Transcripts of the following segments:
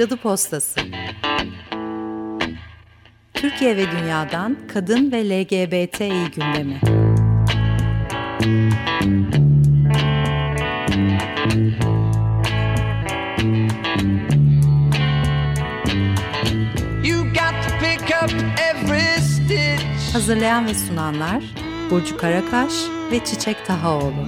Cadı Postası. Türkiye ve Dünya'dan Kadın ve LGBTİ gündemi. Hazırlayan ve sunanlar Burcu Karakaş ve Çiçek Tahaoğlu.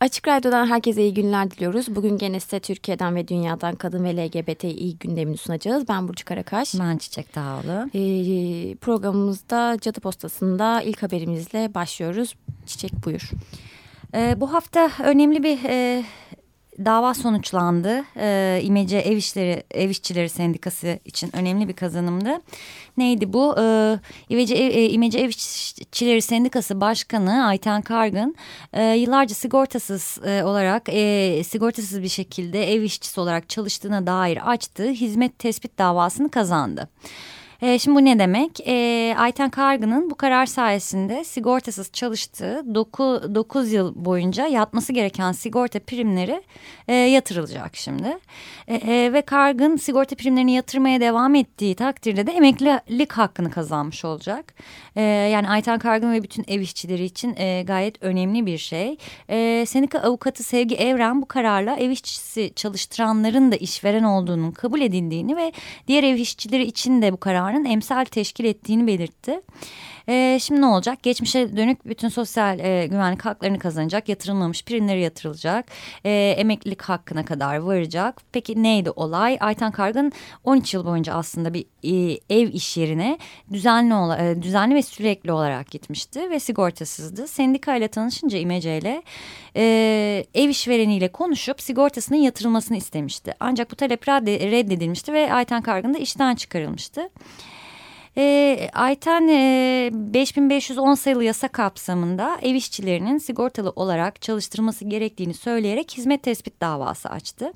Açık Radyo'dan herkese iyi günler diliyoruz. Bugün gene size Türkiye'den ve dünyadan kadın ve LGBTİ gündemini sunacağız. Ben Burcu Karakaş. Ben Çiçek Dağlı. Ee, programımızda Cadı Postası'nda ilk haberimizle başlıyoruz. Çiçek buyur. Ee, bu hafta önemli bir e, dava sonuçlandı. E, İmece Ev İşleri Ev İşçileri Sendikası için önemli bir kazanımdı. Neydi bu? E, İmece, e, İmece Ev İşçileri Sendikası Başkanı Ayten Kargın e, yıllarca sigortasız e, olarak e, sigortasız bir şekilde ev işçisi olarak çalıştığına dair açtığı hizmet tespit davasını kazandı. E, şimdi bu ne demek? E, Ayten Kargı'nın bu karar sayesinde sigortasız çalıştığı 9, 9 yıl boyunca yatması gereken sigorta primleri e, yatırılacak şimdi. E, e, ve Kargın sigorta primlerini yatırmaya devam ettiği takdirde de emeklilik hakkını kazanmış olacak. E, yani Ayten Kargın ve bütün ev işçileri için e, gayet önemli bir şey. E, Sendika avukatı Sevgi Evren bu kararla ev işçisi çalıştıranların da işveren olduğunun kabul edildiğini ve diğer ev işçileri için de bu kararın emsal teşkil ettiğini belirtti. E, şimdi ne olacak? Geçmişe dönük bütün sosyal e, güvenlik haklarını kazanacak. Yatırılmamış primleri yatırılacak. E, emeklilik hakkına kadar varacak. Peki neydi olay? Aytan Kargın 13 yıl boyunca aslında bir e, ev iş yerine düzenli, e, düzenli ve sürekli olarak gitmişti ve sigortasızdı. Sendika ile tanışınca İmece ile e, ev işvereniyle konuşup sigortasının yatırılmasını istemişti. Ancak bu talep reddedilmişti ve Aytan Kargın da işten çıkarılmıştı. E, Ayten e, 5510 sayılı yasa kapsamında ev işçilerinin sigortalı olarak çalıştırılması gerektiğini söyleyerek hizmet tespit davası açtı.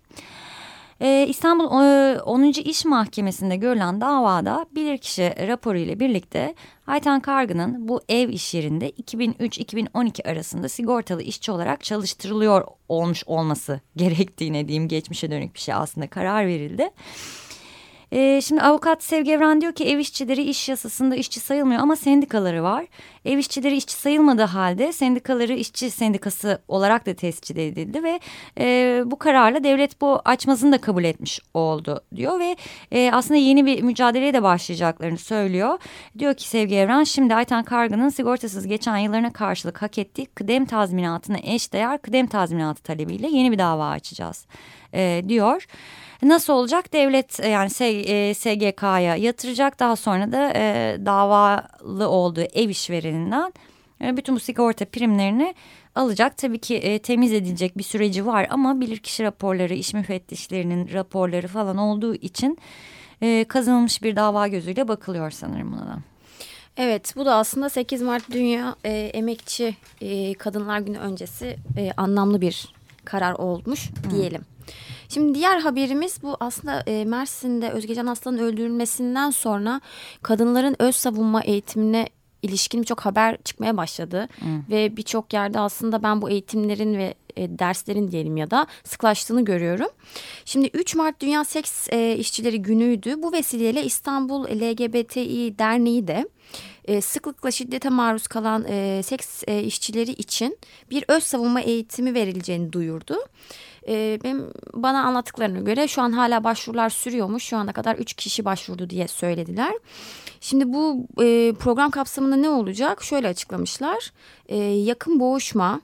Ee, İstanbul 10. İş Mahkemesi'nde görülen davada bilirkişi raporu ile birlikte Ayten Kargı'nın bu ev iş yerinde 2003-2012 arasında sigortalı işçi olarak çalıştırılıyor olmuş olması gerektiğine diyeyim geçmişe dönük bir şey aslında karar verildi. E, şimdi avukat Sevgi Evren diyor ki ev işçileri iş yasasında işçi sayılmıyor ama sendikaları var. Ev işçileri işçi sayılmadığı halde sendikaları işçi sendikası olarak da tescil edildi ve e, bu kararla devlet bu açmazını da kabul etmiş oldu diyor ve e, aslında yeni bir mücadeleye de başlayacaklarını söylüyor. Diyor ki Sevgi Evren şimdi Ayten Kargı'nın sigortasız geçen yıllarına karşılık hak ettiği kıdem tazminatına eşdeğer kıdem tazminatı talebiyle yeni bir dava açacağız e, diyor. Nasıl olacak? Devlet e, yani SGK'ya yatıracak daha sonra da e, davalı olduğu ev işvereninden e, bütün bu sigorta primlerini alacak. Tabii ki e, temiz edilecek bir süreci var ama bilirkişi raporları, iş müfettişlerinin raporları falan olduğu için e, kazanılmış bir dava gözüyle bakılıyor sanırım buna da. Evet bu da aslında 8 Mart Dünya e, Emekçi e, Kadınlar Günü öncesi e, anlamlı bir karar olmuş diyelim. Hı. Şimdi diğer haberimiz bu aslında e, Mersin'de Özgecan Aslan'ın öldürülmesinden sonra kadınların öz savunma eğitimine ilişkin birçok haber çıkmaya başladı. Hmm. Ve birçok yerde aslında ben bu eğitimlerin ve e, derslerin diyelim ya da sıklaştığını görüyorum. Şimdi 3 Mart Dünya Seks e, İşçileri Günü'ydü. Bu vesileyle İstanbul LGBTİ Derneği de e, sıklıkla şiddete maruz kalan e, seks e, işçileri için bir öz savunma eğitimi verileceğini duyurdu. E, benim bana anlattıklarına göre şu an hala başvurular sürüyormuş. Şu ana kadar üç kişi başvurdu diye söylediler. Şimdi bu e, program kapsamında ne olacak? Şöyle açıklamışlar. E, yakın boğuşma,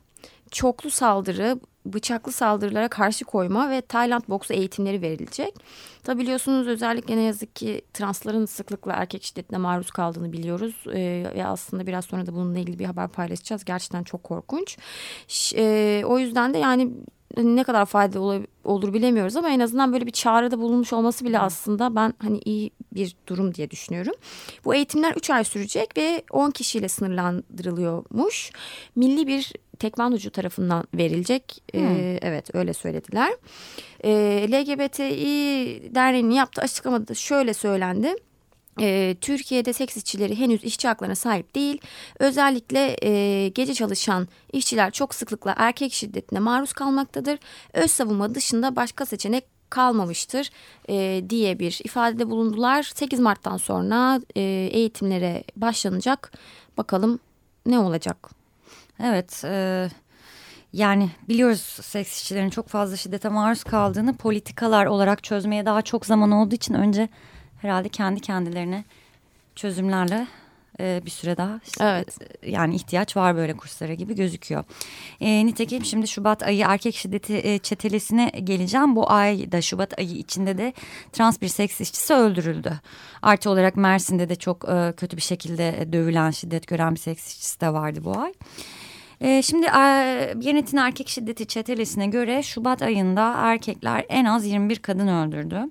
çoklu saldırı, bıçaklı saldırılara karşı koyma ve Tayland boksu eğitimleri verilecek. Tabi biliyorsunuz özellikle ne yazık ki transların sıklıkla erkek şiddetine maruz kaldığını biliyoruz. Ee, ve aslında biraz sonra da bununla ilgili bir haber paylaşacağız. Gerçekten çok korkunç. E, o yüzden de yani ne kadar fayda olur bilemiyoruz ama en azından böyle bir çağrıda bulunmuş olması bile aslında ben hani iyi bir durum diye düşünüyorum. Bu eğitimler 3 ay sürecek ve 10 kişiyle sınırlandırılıyormuş. Milli bir tekvandocu tarafından verilecek. E, evet öyle söylediler. E, LGBTİ Derneği'nin yaptığı açıklamada şöyle söylendi. E, Türkiye'de seks işçileri henüz işçi haklarına sahip değil. Özellikle e, gece çalışan işçiler çok sıklıkla erkek şiddetine maruz kalmaktadır. Öz savunma dışında başka seçenek kalmamıştır e, diye bir ifadede bulundular. 8 Mart'tan sonra e, eğitimlere başlanacak. Bakalım ne olacak? Evet. E, yani biliyoruz seks işçilerin çok fazla şiddete maruz kaldığını politikalar olarak çözmeye daha çok zaman olduğu için önce herhalde kendi kendilerine çözümlerle e, bir süre daha evet. yani ihtiyaç var böyle kurslara gibi gözüküyor. E, nitekim şimdi Şubat ayı erkek şiddeti e, çetelesine geleceğim. Bu ay da Şubat ayı içinde de trans bir seks işçisi öldürüldü. Artı olarak Mersin'de de çok e, kötü bir şekilde dövülen şiddet gören bir seks işçisi de vardı bu ay. E, şimdi e, Erkek Şiddeti Çetelesi'ne göre Şubat ayında erkekler en az 21 kadın öldürdü.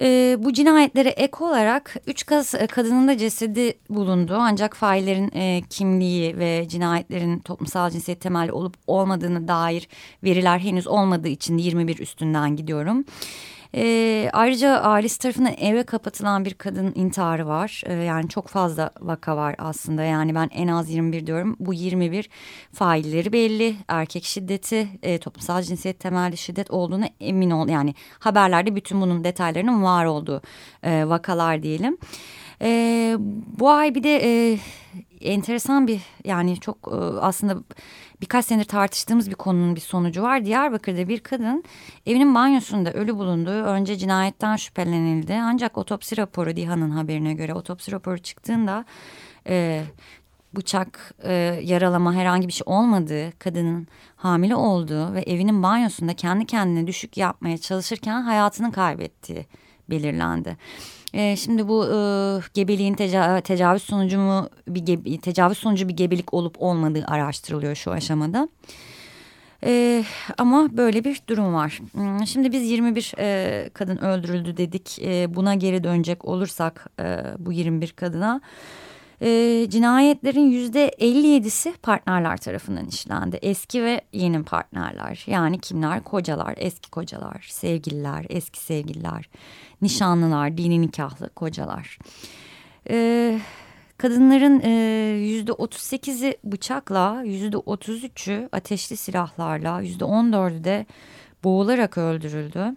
E, bu cinayetlere ek olarak üç kız e, kadının da cesedi bulundu. Ancak faillerin e, kimliği ve cinayetlerin toplumsal cinsiyet temelli olup olmadığını dair veriler henüz olmadığı için 21 üstünden gidiyorum. E, ayrıca ailesi tarafından eve kapatılan bir kadın intiharı var. E, yani çok fazla vaka var aslında. Yani ben en az 21 diyorum. Bu 21 failleri belli. Erkek şiddeti, e, toplumsal cinsiyet temelli şiddet olduğunu emin ol. Yani haberlerde bütün bunun detaylarının var olduğu e, vakalar diyelim. E, bu ay bir de e, enteresan bir yani çok e, aslında birkaç senedir tartıştığımız bir konunun bir sonucu var. Diyarbakır'da bir kadın evinin banyosunda ölü bulundu. Önce cinayetten şüphelenildi. Ancak otopsi raporu Dihan'ın haberine göre otopsi raporu çıktığında e, bıçak, e, yaralama herhangi bir şey olmadığı, kadının hamile olduğu ve evinin banyosunda kendi kendine düşük yapmaya çalışırken hayatını kaybettiği belirlendi. E, şimdi bu e, gebeliğin teca tecavüz sonucu mu bir tecavüz sonucu bir gebelik olup olmadığı araştırılıyor şu aşamada. Ee, ama böyle bir durum var. Hmm, şimdi biz 21 e, kadın öldürüldü dedik. E, buna geri dönecek olursak e, bu 21 kadına e, cinayetlerin yüzde 57'si partnerler tarafından işlendi. Eski ve yeni partnerler yani kimler? Kocalar, eski kocalar, sevgililer, eski sevgililer, nişanlılar, dini nikahlı kocalar. E, kadınların yüzde 38'i bıçakla, yüzde 33'ü ateşli silahlarla, yüzde 14'ü de boğularak öldürüldü.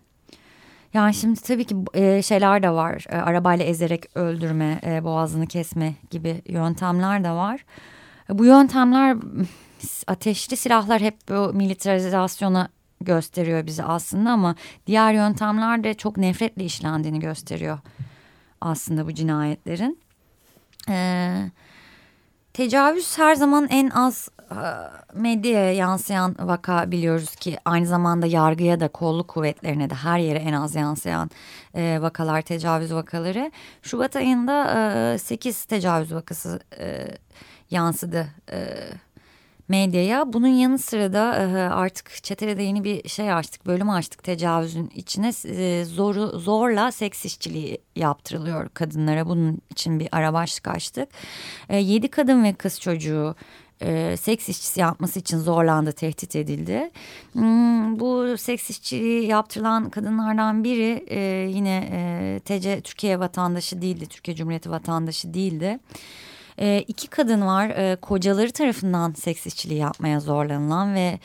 Yani şimdi tabii ki e, şeyler de var. E, arabayla ezerek öldürme, e, boğazını kesme gibi yöntemler de var. E, bu yöntemler ateşli silahlar hep bu militarizasyona gösteriyor bizi aslında ama diğer yöntemler de çok nefretle işlendiğini gösteriyor aslında bu cinayetlerin. Evet. Tecavüz her zaman en az e, medyaya yansıyan vaka biliyoruz ki aynı zamanda yargıya da kolluk kuvvetlerine de her yere en az yansıyan e, vakalar tecavüz vakaları. Şubat ayında e, 8 tecavüz vakası e, yansıdı e, medyaya. Bunun yanı sıra da artık çetelede yeni bir şey açtık, bölüm açtık tecavüzün içine. Zoru, zorla seks işçiliği yaptırılıyor kadınlara. Bunun için bir ara başlık açtık. Yedi kadın ve kız çocuğu seks işçisi yapması için zorlandı, tehdit edildi. Hmm, bu seks işçiliği yaptırılan kadınlardan biri yine e, TC Türkiye vatandaşı değildi, Türkiye Cumhuriyeti vatandaşı değildi. E, iki kadın var e, kocaları tarafından seks işçiliği yapmaya zorlanılan ve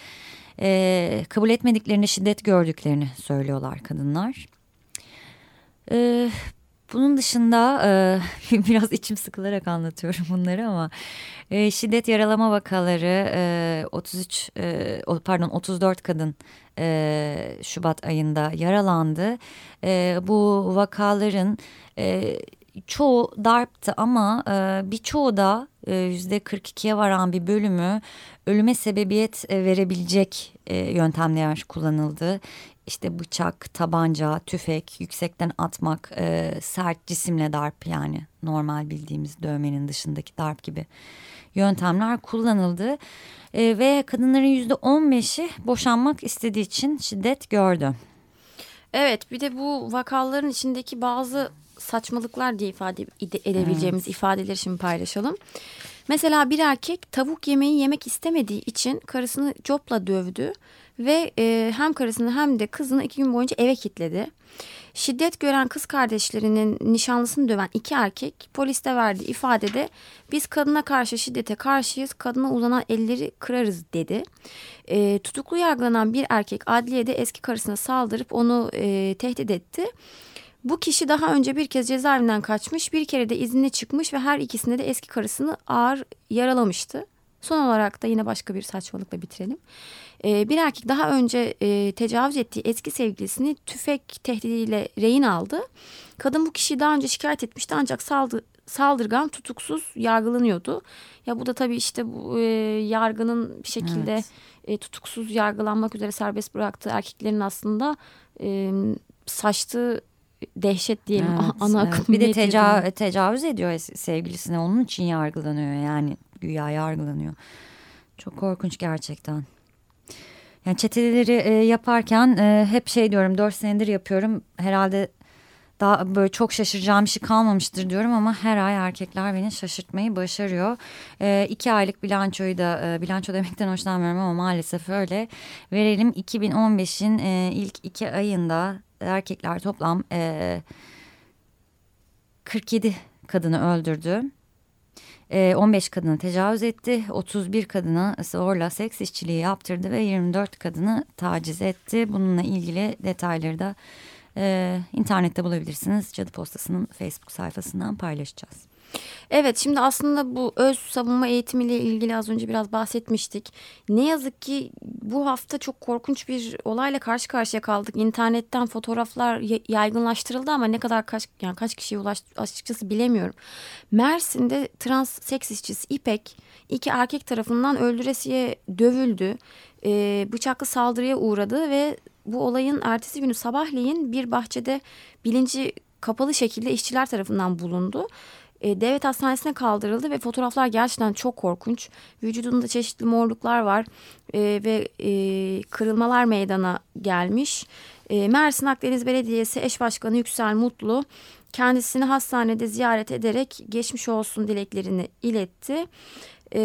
e, kabul etmediklerini şiddet gördüklerini söylüyorlar kadınlar. E, bunun dışında e, biraz içim sıkılarak anlatıyorum bunları ama e, şiddet yaralama vakaları e, 33 e, pardon 34 kadın e, Şubat ayında yaralandı. E, bu vakaların e, çoğu darptı ama e, birçoğu da e, yüzde 42'ye varan bir bölümü ölüme sebebiyet e, verebilecek e, yöntemler kullanıldı. İşte bıçak, tabanca, tüfek, yüksekten atmak, sert cisimle darp yani normal bildiğimiz dövmenin dışındaki darp gibi yöntemler kullanıldı. Ve kadınların yüzde 15'i boşanmak istediği için şiddet gördü. Evet bir de bu vakaların içindeki bazı saçmalıklar diye ifade edebileceğimiz evet. ifadeleri şimdi paylaşalım. Mesela bir erkek tavuk yemeği yemek istemediği için karısını copla dövdü ve e, hem karısını hem de kızını iki gün boyunca eve kilitledi. Şiddet gören kız kardeşlerinin nişanlısını döven iki erkek poliste verdiği ifadede biz kadına karşı şiddete karşıyız, kadına uzanan elleri kırarız dedi. E, tutuklu yargılanan bir erkek adliyede eski karısına saldırıp onu e, tehdit etti. Bu kişi daha önce bir kez cezaevinden kaçmış, bir kere de izinle çıkmış ve her ikisinde de eski karısını ağır yaralamıştı. Son olarak da yine başka bir saçmalıkla bitirelim. Ee, bir erkek daha önce e, tecavüz ettiği eski sevgilisini tüfek tehdidiyle rehin aldı. Kadın bu kişiyi daha önce şikayet etmişti ancak saldı, saldırgan tutuksuz yargılanıyordu. Ya bu da tabii işte bu e, yargının bir şekilde evet. e, tutuksuz yargılanmak üzere serbest bıraktığı erkeklerin aslında e, saçtığı dehşet diyelim evet, ana evet. akım. Bir de teca tecavüz ediyor sevgilisine onun için yargılanıyor yani güya yargılanıyor. Çok korkunç gerçekten. Yani çeteleri e, yaparken e, hep şey diyorum dört senedir yapıyorum. Herhalde daha böyle çok şaşıracağım bir şey kalmamıştır diyorum ama her ay erkekler beni şaşırtmayı başarıyor. E, iki aylık bilançoyu da e, bilanço demekten hoşlanmıyorum ama maalesef öyle. Verelim 2015'in e, ilk iki ayında erkekler toplam e, 47 kadını öldürdü. 15 kadını tecavüz etti, 31 kadına zorla seks işçiliği yaptırdı ve 24 kadını taciz etti. Bununla ilgili detayları da e, internette bulabilirsiniz. Cadı Postası'nın Facebook sayfasından paylaşacağız. Evet şimdi aslında bu öz savunma eğitimiyle ilgili az önce biraz bahsetmiştik. Ne yazık ki bu hafta çok korkunç bir olayla karşı karşıya kaldık. İnternetten fotoğraflar yaygınlaştırıldı ama ne kadar kaç yani kaç kişiye ulaştı açıkçası bilemiyorum. Mersin'de trans seks işçisi İpek iki erkek tarafından öldüresiye dövüldü. Ee, bıçaklı saldırıya uğradı ve bu olayın ertesi günü sabahleyin bir bahçede bilinci kapalı şekilde işçiler tarafından bulundu e, devlet hastanesine kaldırıldı ve fotoğraflar gerçekten çok korkunç. Vücudunda çeşitli morluklar var e, ve e, kırılmalar meydana gelmiş. E, Mersin Akdeniz Belediyesi eş başkanı Yüksel Mutlu kendisini hastanede ziyaret ederek geçmiş olsun dileklerini iletti. Ee,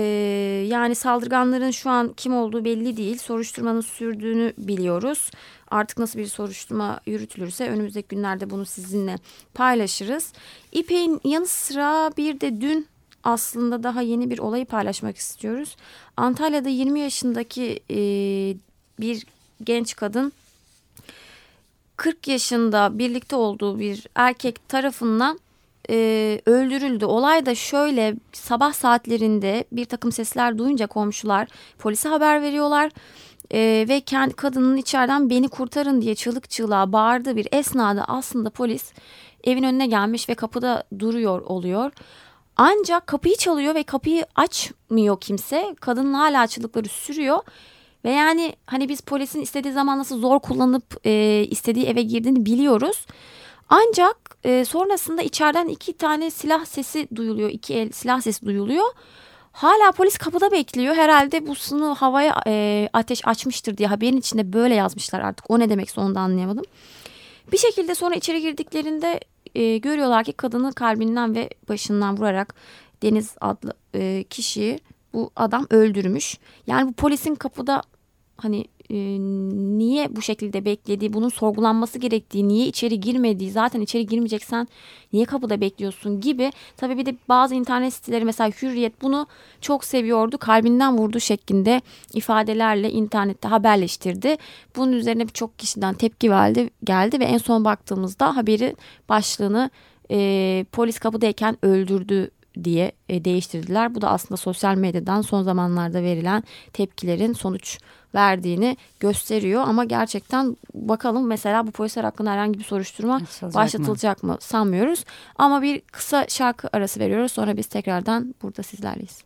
yani saldırganların şu an kim olduğu belli değil. Soruşturmanın sürdüğünü biliyoruz. Artık nasıl bir soruşturma yürütülürse önümüzdeki günlerde bunu sizinle paylaşırız. İpek'in yanı sıra bir de dün aslında daha yeni bir olayı paylaşmak istiyoruz. Antalya'da 20 yaşındaki e, bir genç kadın 40 yaşında birlikte olduğu bir erkek tarafından e, öldürüldü. Olay da şöyle sabah saatlerinde bir takım sesler duyunca komşular polise haber veriyorlar. E, ve kendi kadının içeriden beni kurtarın diye çığlık çığlığa bağırdığı bir esnada aslında polis evin önüne gelmiş ve kapıda duruyor oluyor. Ancak kapıyı çalıyor ve kapıyı açmıyor kimse. Kadının hala çığlıkları sürüyor. Ve yani hani biz polisin istediği zaman nasıl zor kullanıp e, istediği eve girdiğini biliyoruz. Ancak e, sonrasında içeriden iki tane silah sesi duyuluyor. iki el silah sesi duyuluyor. Hala polis kapıda bekliyor. Herhalde bu sını havaya e, ateş açmıştır diye haberin içinde böyle yazmışlar artık. O ne demekse onu da anlayamadım. Bir şekilde sonra içeri girdiklerinde e, görüyorlar ki kadını kalbinden ve başından vurarak Deniz adlı e, kişiyi bu adam öldürmüş. Yani bu polisin kapıda hani e, niye bu şekilde beklediği, bunun sorgulanması gerektiği, niye içeri girmediği, zaten içeri girmeyeceksen niye kapıda bekliyorsun gibi. Tabii bir de bazı internet siteleri mesela Hürriyet bunu çok seviyordu. Kalbinden vurdu şeklinde ifadelerle internette haberleştirdi. Bunun üzerine birçok kişiden tepki geldi, geldi ve en son baktığımızda haberi başlığını e, polis kapıdayken öldürdü diye e, değiştirdiler. Bu da aslında sosyal medyadan son zamanlarda verilen tepkilerin sonuç verdiğini gösteriyor. Ama gerçekten bakalım mesela bu polisler hakkında herhangi bir soruşturma Açılacak başlatılacak mı? mı sanmıyoruz. Ama bir kısa şarkı arası veriyoruz. Sonra biz tekrardan burada sizlerleyiz.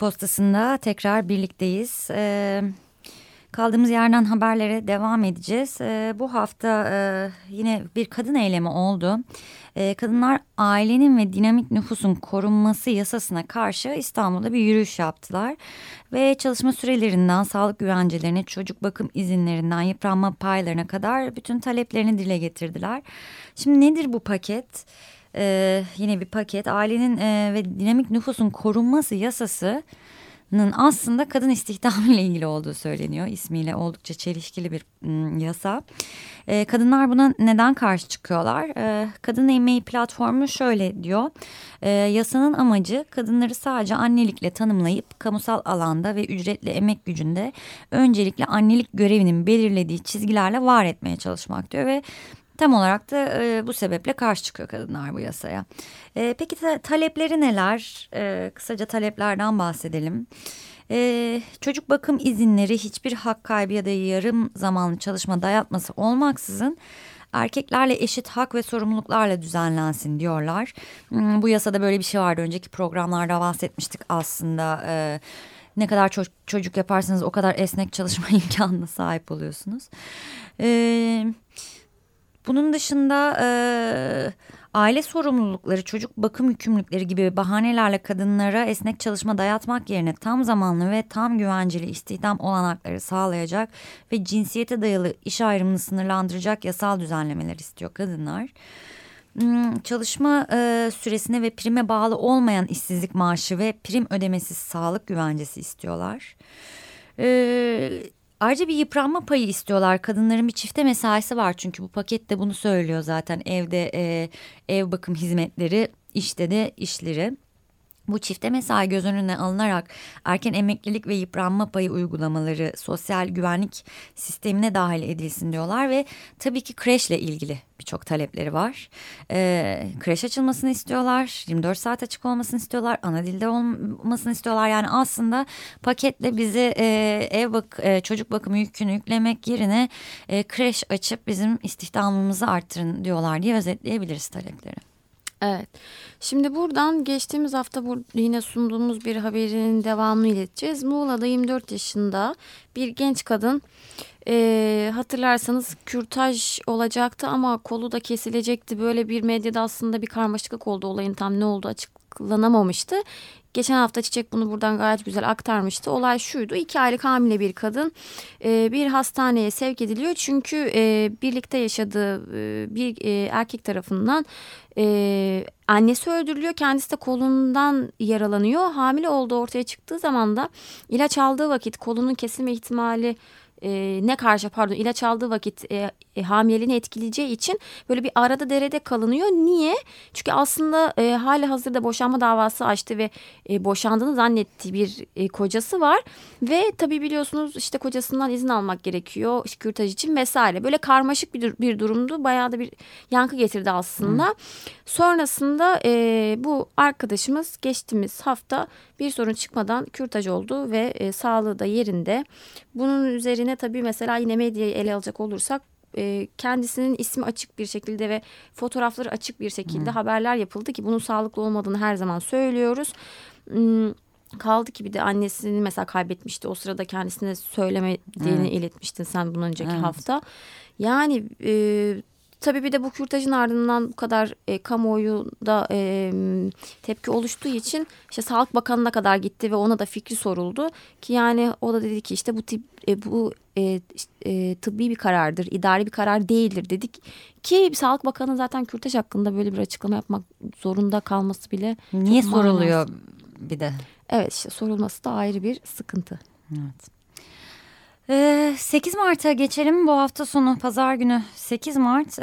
Postası'nda tekrar birlikteyiz. E, kaldığımız yerden haberlere devam edeceğiz. E, bu hafta e, yine bir kadın eylemi oldu. E, kadınlar ailenin ve dinamik nüfusun korunması yasasına karşı İstanbul'da bir yürüyüş yaptılar. Ve çalışma sürelerinden sağlık güvencelerine, çocuk bakım izinlerinden yıpranma paylarına kadar bütün taleplerini dile getirdiler. Şimdi nedir bu paket? Ee, yine bir paket ailenin e, ve dinamik nüfusun korunması yasası aslında kadın istihdamı ile ilgili olduğu söyleniyor. İsmiyle oldukça çelişkili bir yasa. E, kadınlar buna neden karşı çıkıyorlar? E, kadın emeği platformu şöyle diyor. E, yasanın amacı kadınları sadece annelikle tanımlayıp kamusal alanda ve ücretli emek gücünde öncelikle annelik görevinin belirlediği çizgilerle var etmeye çalışmak diyor ve Tam olarak da e, bu sebeple karşı çıkıyor kadınlar bu yasaya. E, peki ta talepleri neler? E, kısaca taleplerden bahsedelim. E, çocuk bakım izinleri hiçbir hak kaybı ya da yarım zamanlı çalışma dayatması olmaksızın erkeklerle eşit hak ve sorumluluklarla düzenlensin diyorlar. Hmm, bu yasada böyle bir şey vardı. Önceki programlarda bahsetmiştik aslında. E, ne kadar ço çocuk yaparsanız o kadar esnek çalışma imkanına sahip oluyorsunuz. Evet. Bunun dışında e, aile sorumlulukları, çocuk bakım yükümlülükleri gibi bahanelerle kadınlara esnek çalışma dayatmak yerine tam zamanlı ve tam güvenceli istihdam olanakları sağlayacak ve cinsiyete dayalı iş ayrımını sınırlandıracak yasal düzenlemeler istiyor kadınlar. Hmm, çalışma e, süresine ve prime bağlı olmayan işsizlik maaşı ve prim ödemesiz sağlık güvencesi istiyorlar. E, Ayrıca bir yıpranma payı istiyorlar. Kadınların bir çifte mesaisi var çünkü bu pakette bunu söylüyor zaten. Evde e, ev bakım hizmetleri, işte de işleri. Bu çifte mesai göz önüne alınarak erken emeklilik ve yıpranma payı uygulamaları sosyal güvenlik sistemine dahil edilsin diyorlar ve tabii ki kreşle ilgili birçok talepleri var. Ee, kreş açılmasını istiyorlar, 24 saat açık olmasını istiyorlar, ana dilde olmasını istiyorlar. Yani aslında paketle bizi e, ev bak e, çocuk bakımı yükünü yüklemek yerine e, kreş açıp bizim istihdamımızı arttırın diyorlar diye özetleyebiliriz talepleri. Evet. Şimdi buradan geçtiğimiz hafta yine sunduğumuz bir haberin devamını ileteceğiz. Muğla'da 24 yaşında bir genç kadın e, hatırlarsanız kürtaj olacaktı ama kolu da kesilecekti. Böyle bir medyada aslında bir karmaşıklık oldu olayın tam ne oldu açıklanamamıştı. Geçen hafta Çiçek bunu buradan gayet güzel aktarmıştı. Olay şuydu. iki aylık hamile bir kadın e, bir hastaneye sevk ediliyor. Çünkü e, birlikte yaşadığı e, bir e, erkek tarafından e, annesi öldürülüyor. Kendisi de kolundan yaralanıyor. Hamile olduğu ortaya çıktığı zaman da ilaç aldığı vakit kolunun kesilme ihtimali e, ne karşı pardon ilaç aldığı vakit e, e, hamileliğini etkileyeceği için böyle bir arada derede kalınıyor. Niye? Çünkü aslında e, hali hazırda boşanma davası açtı ve e, boşandığını zannettiği bir e, kocası var. Ve tabii biliyorsunuz işte kocasından izin almak gerekiyor kürtaj için vesaire. Böyle karmaşık bir, bir durumdu. Bayağı da bir yankı getirdi aslında. Hmm. Sonrasında e, bu arkadaşımız geçtiğimiz hafta bir sorun çıkmadan kürtaj oldu ve e, sağlığı da yerinde. Bunun üzerine tabii mesela yine medyayı ele alacak olursak e, kendisinin ismi açık bir şekilde ve fotoğrafları açık bir şekilde hmm. haberler yapıldı ki bunun sağlıklı olmadığını her zaman söylüyoruz. Hmm, kaldı ki bir de annesini mesela kaybetmişti. O sırada kendisine söylemediğini evet. iletmiştin sen bundan önceki evet. hafta. Yani e, Tabii bir de bu kürtajın ardından bu kadar e, kamuoyunda e, tepki oluştuğu için işte Sağlık Bakanı'na kadar gitti ve ona da fikri soruldu. Ki yani o da dedi ki işte bu tip e, bu e, e, tıbbi bir karardır, idari bir karar değildir dedik. Ki Sağlık Bakanı zaten kürtaj hakkında böyle bir açıklama yapmak zorunda kalması bile Niye soruluyor bir de? Evet işte sorulması da ayrı bir sıkıntı. Evet. 8 ee, Mart'a geçelim. Bu hafta sonu pazar günü 8 Mart.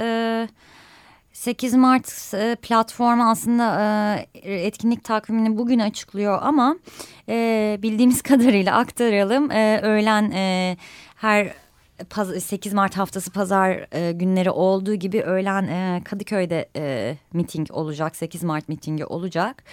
8 ee, Mart e, platformu aslında e, etkinlik takvimini bugün açıklıyor ama e, bildiğimiz kadarıyla aktaralım. Öğlen her 8 Mart haftası pazar e, günleri olduğu gibi öğlen e, Kadıköy'de e, miting olacak. 8 Mart mitingi olacak.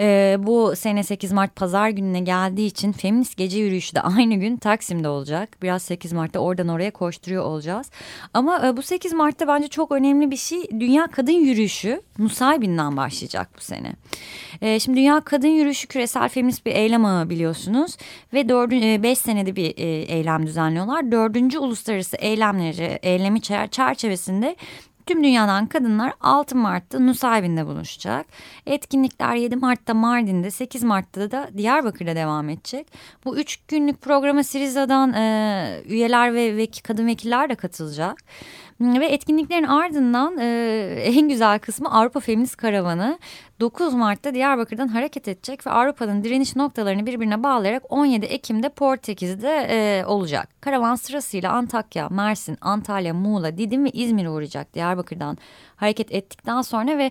E, bu sene 8 Mart pazar gününe geldiği için feminist gece yürüyüşü de aynı gün Taksim'de olacak. Biraz 8 Mart'ta oradan oraya koşturuyor olacağız. Ama e, bu 8 Mart'ta bence çok önemli bir şey. Dünya Kadın Yürüyüşü Nusaybin'den başlayacak bu sene. E, şimdi Dünya Kadın Yürüyüşü küresel feminist bir eylem ağı biliyorsunuz. Ve 5 e, senede bir e, eylem düzenliyorlar. Dördüncü uluslararası eylemleri, eylemi çerçevesinde Tüm dünyadan kadınlar 6 Mart'ta Nusaybin'de buluşacak. Etkinlikler 7 Mart'ta Mardin'de, 8 Mart'ta da Diyarbakır'da devam edecek. Bu üç günlük programa Siriza'dan e, üyeler ve vek kadın vekiller de katılacak. Ve etkinliklerin ardından e, en güzel kısmı Avrupa Feminist Karavanı 9 Mart'ta Diyarbakır'dan hareket edecek ve Avrupa'nın direniş noktalarını birbirine bağlayarak 17 Ekim'de Portekiz'de e, olacak. Karavan sırasıyla Antakya, Mersin, Antalya, Muğla, Didim ve İzmir'e uğrayacak Diyarbakır'dan hareket ettikten sonra ve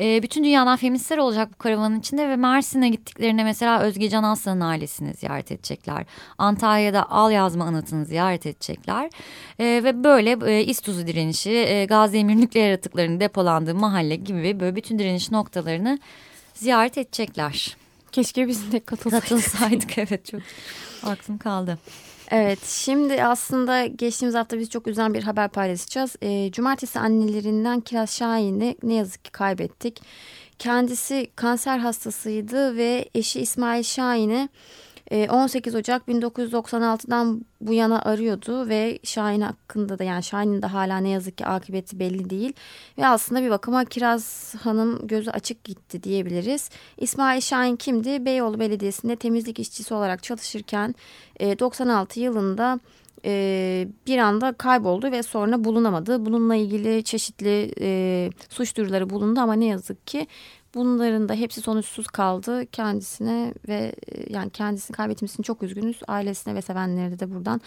e, bütün dünyadan feministler olacak bu karavanın içinde ve Mersin'e gittiklerinde mesela Özge Can Aslan'ın ailesini ziyaret edecekler. Antalya'da Al Yazma Anıtı'nı ziyaret edecekler e, ve böyle e, İstuzu direnişi, e, Gazi Emir nükleer atıklarının depolandığı mahalle gibi böyle bütün direniş noktalarını ziyaret edecekler. Keşke biz de katılsaydık. Katılsaydık evet çok aklım kaldı. Evet şimdi aslında geçtiğimiz hafta biz çok üzen bir haber paylaşacağız. E, Cumartesi annelerinden Kiraz Şahin'i ne yazık ki kaybettik. Kendisi kanser hastasıydı ve eşi İsmail Şahin'i 18 ee, Ocak 1996'dan bu yana arıyordu ve Şahin hakkında da yani Şahin'in de hala ne yazık ki akıbeti belli değil. Ve aslında bir bakıma Kiraz Hanım gözü açık gitti diyebiliriz. İsmail Şahin kimdi? Beyoğlu Belediyesi'nde temizlik işçisi olarak çalışırken 96 e, yılında e, bir anda kayboldu ve sonra bulunamadı. Bununla ilgili çeşitli e, suç duyuruları bulundu ama ne yazık ki Bunların da hepsi sonuçsuz kaldı kendisine ve e, yani kendisini kaybetmesini çok üzgünüz. Ailesine ve sevenlerine de buradan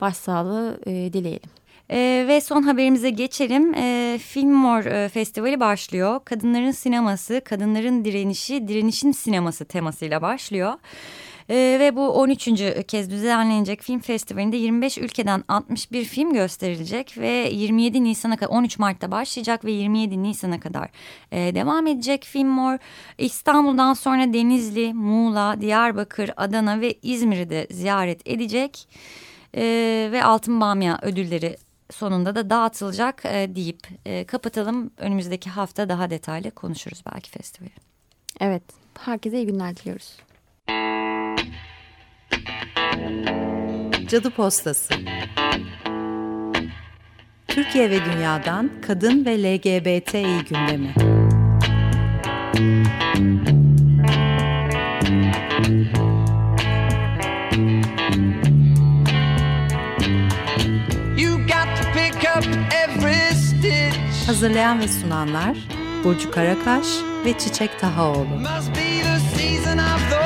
başsağlığı e, dileyelim. E, ve son haberimize geçelim. E, Filmor e, Festivali başlıyor. Kadınların sineması, kadınların direnişi, direnişin sineması temasıyla başlıyor. E, ve bu 13. kez düzenlenecek film festivalinde 25 ülkeden 61 film gösterilecek ve 27 Nisan'a kadar 13 Mart'ta başlayacak ve 27 Nisan'a kadar e, devam edecek Film Mor. İstanbul'dan sonra Denizli, Muğla, Diyarbakır, Adana ve İzmir'i de ziyaret edecek. E, ve Altın Bamya ödülleri sonunda da dağıtılacak e, deyip e, kapatalım. Önümüzdeki hafta daha detaylı konuşuruz belki festivali. Evet, herkese iyi günler diliyoruz. Cadı Postası. Türkiye ve Dünya'dan Kadın ve LGBTİ gündemi. Hazırlayan ve sunanlar Burcu Karakaş ve Çiçek Tahaoğlu. Must be the season of the